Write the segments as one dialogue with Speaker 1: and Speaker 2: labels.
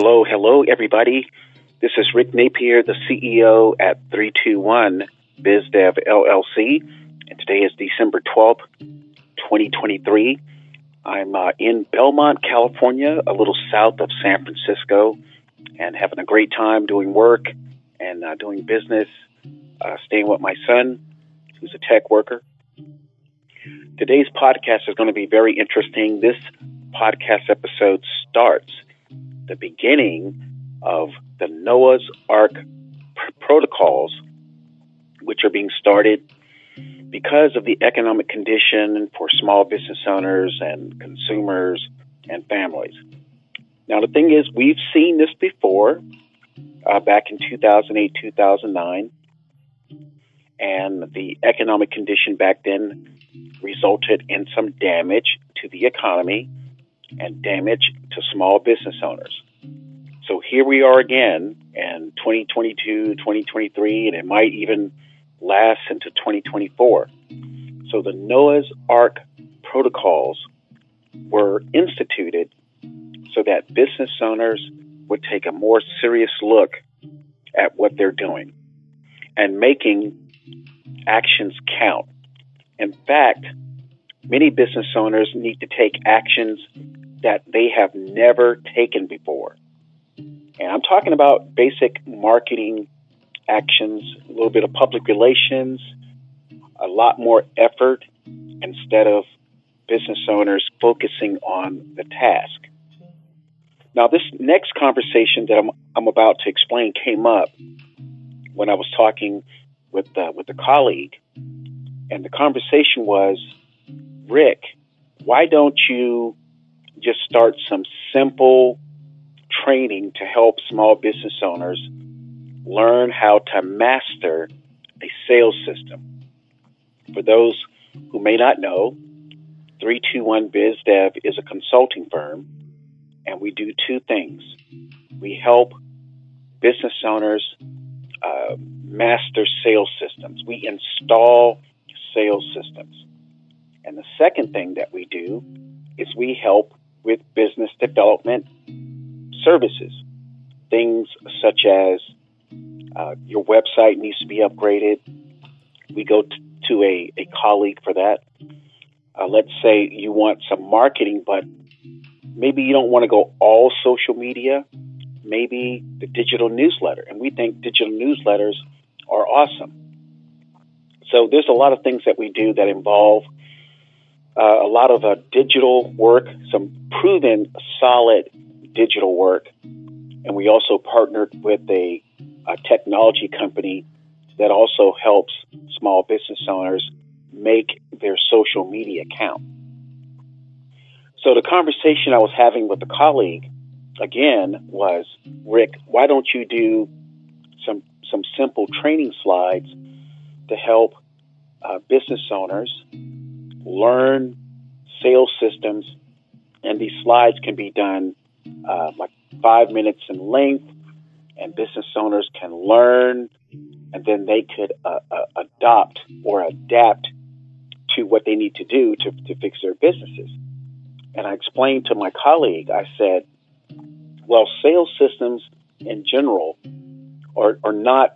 Speaker 1: Hello, hello, everybody. This is Rick Napier, the CEO at 321 BizDev LLC, and today is December 12th, 2023. I'm uh, in Belmont, California, a little south of San Francisco, and having a great time doing work and uh, doing business, uh, staying with my son, who's a tech worker. Today's podcast is going to be very interesting. This podcast episode starts the beginning of the Noah's Ark pr- protocols, which are being started because of the economic condition for small business owners and consumers and families. Now, the thing is, we've seen this before uh, back in 2008, 2009, and the economic condition back then resulted in some damage to the economy and damage to small business owners. So here we are again in 2022, 2023, and it might even last into 2024. So the Noah's Ark protocols were instituted so that business owners would take a more serious look at what they're doing and making actions count. In fact, many business owners need to take actions that they have never taken before. And I'm talking about basic marketing actions, a little bit of public relations, a lot more effort instead of business owners focusing on the task. Now, this next conversation that I'm, I'm about to explain came up when I was talking with uh, with a colleague, and the conversation was, Rick, why don't you just start some simple training to help small business owners learn how to master a sales system. For those who may not know, 321 BizDev is a consulting firm, and we do two things. We help business owners uh, master sales systems, we install sales systems. And the second thing that we do is we help with business development services. Things such as uh, your website needs to be upgraded. We go t- to a, a colleague for that. Uh, let's say you want some marketing, but maybe you don't want to go all social media, maybe the digital newsletter. And we think digital newsletters are awesome. So there's a lot of things that we do that involve uh, a lot of uh, digital work, some proven solid digital work. And we also partnered with a, a technology company that also helps small business owners make their social media count. So the conversation I was having with a colleague again was, Rick, why don't you do some some simple training slides to help uh, business owners learn sales systems, and these slides can be done uh, like five minutes in length, and business owners can learn, and then they could uh, uh, adopt or adapt to what they need to do to, to fix their businesses. And I explained to my colleague, I said, well, sales systems in general are, are not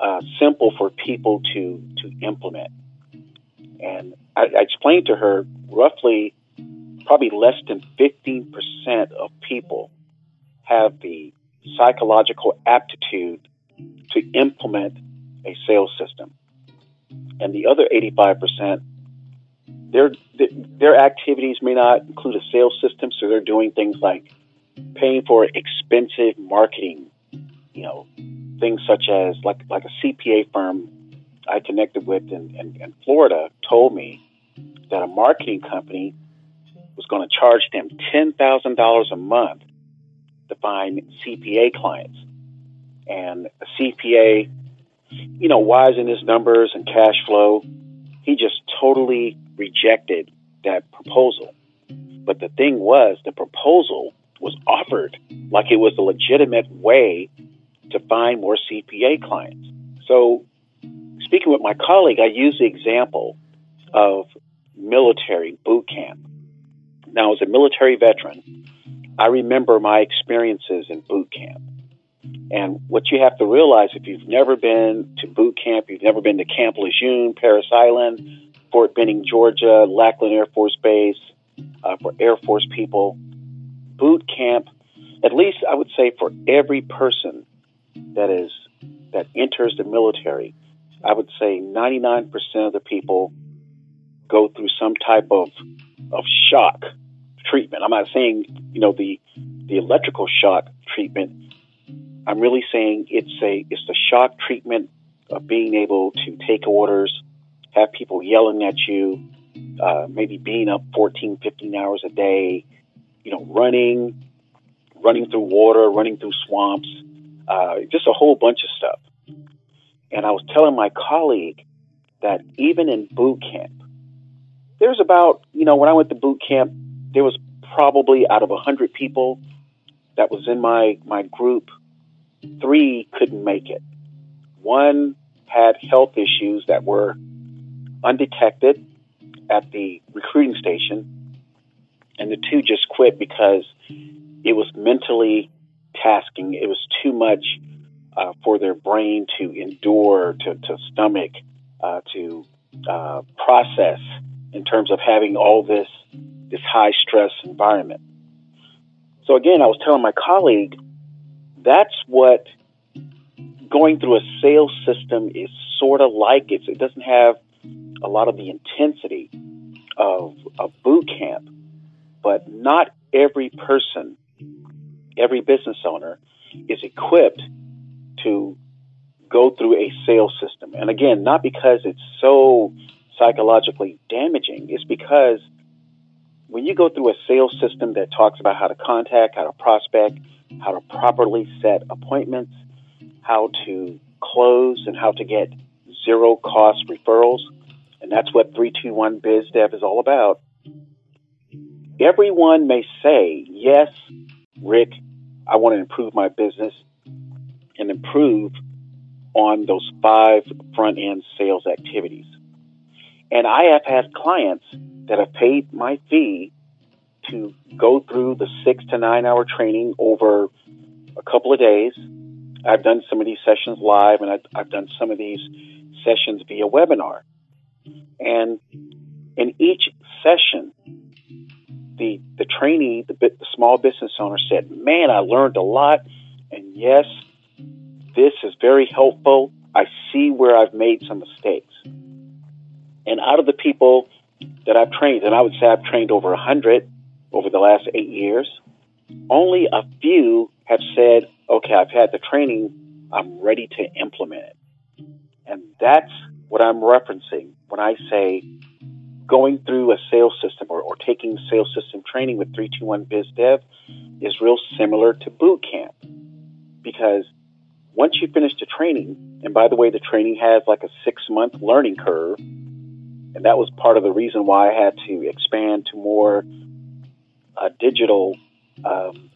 Speaker 1: uh, simple for people to, to implement. And I, I explained to her roughly probably less than 15% of people have the psychological aptitude to implement a sales system. And the other 85%, their, their activities may not include a sales system, so they're doing things like paying for expensive marketing, you know, things such as like, like a CPA firm I connected with in, in, in Florida told me that a marketing company was going to charge them $10,000 a month to find CPA clients. And a CPA, you know, wise in his numbers and cash flow, he just totally rejected that proposal. But the thing was, the proposal was offered like it was a legitimate way to find more CPA clients. So, speaking with my colleague, I used the example of military boot camp. Now, as a military veteran, I remember my experiences in boot camp. And what you have to realize if you've never been to boot camp, you've never been to Camp Lejeune, Parris Island, Fort Benning, Georgia, Lackland Air Force Base, uh, for Air Force people, boot camp, at least I would say for every person that is that enters the military, I would say 99% of the people go through some type of of shock treatment. I'm not saying, you know, the the electrical shock treatment. I'm really saying it's a it's the shock treatment of being able to take orders, have people yelling at you, uh, maybe being up 14, 15 hours a day, you know, running, running through water, running through swamps, uh, just a whole bunch of stuff. And I was telling my colleague that even in boot camp, there's about, you know, when I went to boot camp, there was probably out of a 100 people that was in my, my group, three couldn't make it. One had health issues that were undetected at the recruiting station, and the two just quit because it was mentally tasking. It was too much uh, for their brain to endure, to, to stomach, uh, to uh, process in terms of having all this this high stress environment. So again, I was telling my colleague that's what going through a sales system is sort of like. It's, it doesn't have a lot of the intensity of a boot camp, but not every person, every business owner is equipped to go through a sales system. And again, not because it's so psychologically damaging, is because when you go through a sales system that talks about how to contact, how to prospect, how to properly set appointments, how to close, and how to get zero cost referrals, and that's what 321 BizDev is all about. Everyone may say, yes, Rick, I want to improve my business and improve on those five front end sales activities. And I have had clients that have paid my fee to go through the six to nine hour training over a couple of days. I've done some of these sessions live and I've, I've done some of these sessions via webinar. And in each session, the the trainee, the, the small business owner said, "Man, I learned a lot, and yes, this is very helpful. I see where I've made some mistakes." And out of the people that I've trained, and I would say I've trained over a hundred over the last eight years, only a few have said, "Okay, I've had the training. I'm ready to implement it." And that's what I'm referencing when I say going through a sales system or, or taking sales system training with 321 BizDev is real similar to boot camp because once you finish the training, and by the way, the training has like a six month learning curve, and that was part of the reason why I had to expand to more uh, digital um,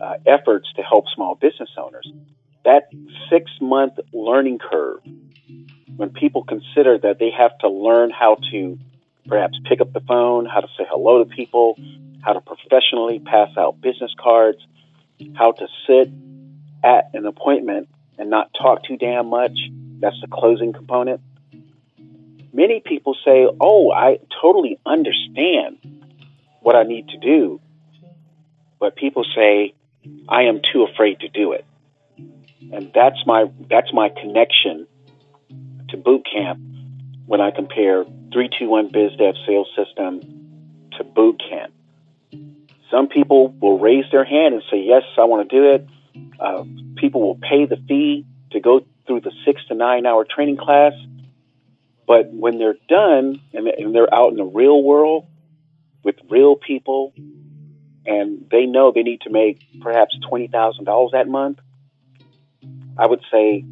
Speaker 1: uh, efforts to help small business owners. That six month learning curve when people consider that they have to learn how to perhaps pick up the phone, how to say hello to people, how to professionally pass out business cards, how to sit at an appointment and not talk too damn much. That's the closing component. Many people say, Oh, I totally understand what I need to do. But people say, I am too afraid to do it. And that's my, that's my connection to boot camp when I compare 321 BizDev sales system to boot camp. Some people will raise their hand and say, Yes, I want to do it. Uh, people will pay the fee to go through the six to nine hour training class. But when they're done and they're out in the real world with real people and they know they need to make perhaps $20,000 that month, I would say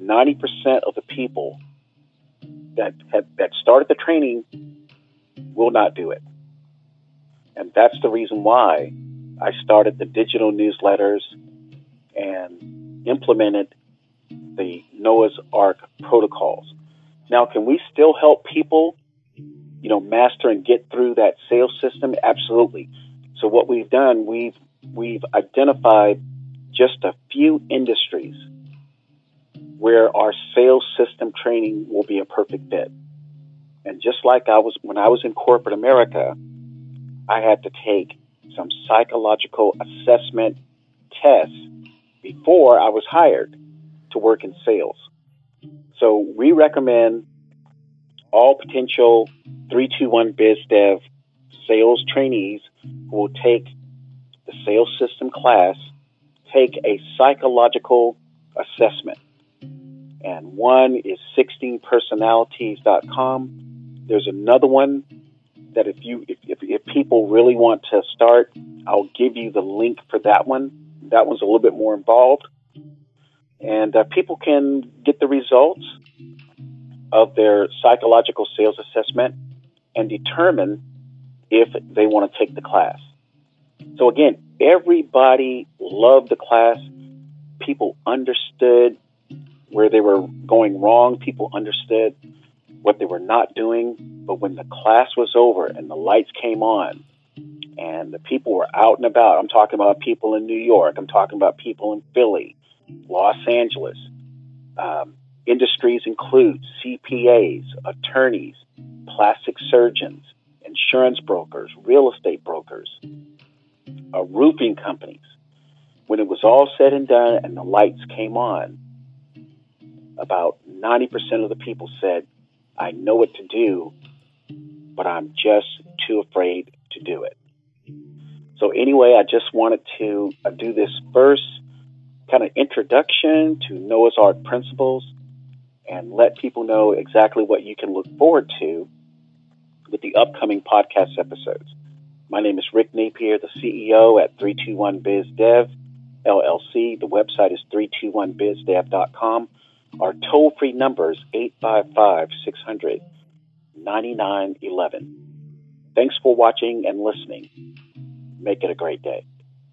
Speaker 1: 90% of the people that have, that started the training will not do it. And that's the reason why I started the digital newsletters and implemented the Noah's Ark protocols. Now, can we still help people, you know, master and get through that sales system? Absolutely. So what we've done, we've we've identified just a few industries where our sales system training will be a perfect fit. And just like I was when I was in corporate America, I had to take some psychological assessment tests before I was hired to work in sales. So we recommend all potential 321 BizDev sales trainees who will take the sales system class take a psychological assessment. And one is 16personalities.com. There's another one that if you if, if, if people really want to start, I'll give you the link for that one. That one's a little bit more involved. And uh, people can get the results of their psychological sales assessment and determine if they want to take the class. So again, everybody loved the class. People understood where they were going wrong. People understood what they were not doing. But when the class was over and the lights came on and the people were out and about, I'm talking about people in New York, I'm talking about people in Philly, Los Angeles. Um, industries include CPAs, attorneys, plastic surgeons, insurance brokers, real estate brokers, uh, roofing companies. When it was all said and done and the lights came on, about 90% of the people said, I know what to do, but I'm just too afraid to do it. So, anyway, I just wanted to uh, do this first kind of introduction to Noah's Ark principles and let people know exactly what you can look forward to with the upcoming podcast episodes. My name is Rick Napier, the CEO at 321 BizDev LLC. The website is 321bizdev.com. Our toll free number is 855 600 9911. Thanks for watching and listening. Make it a great day.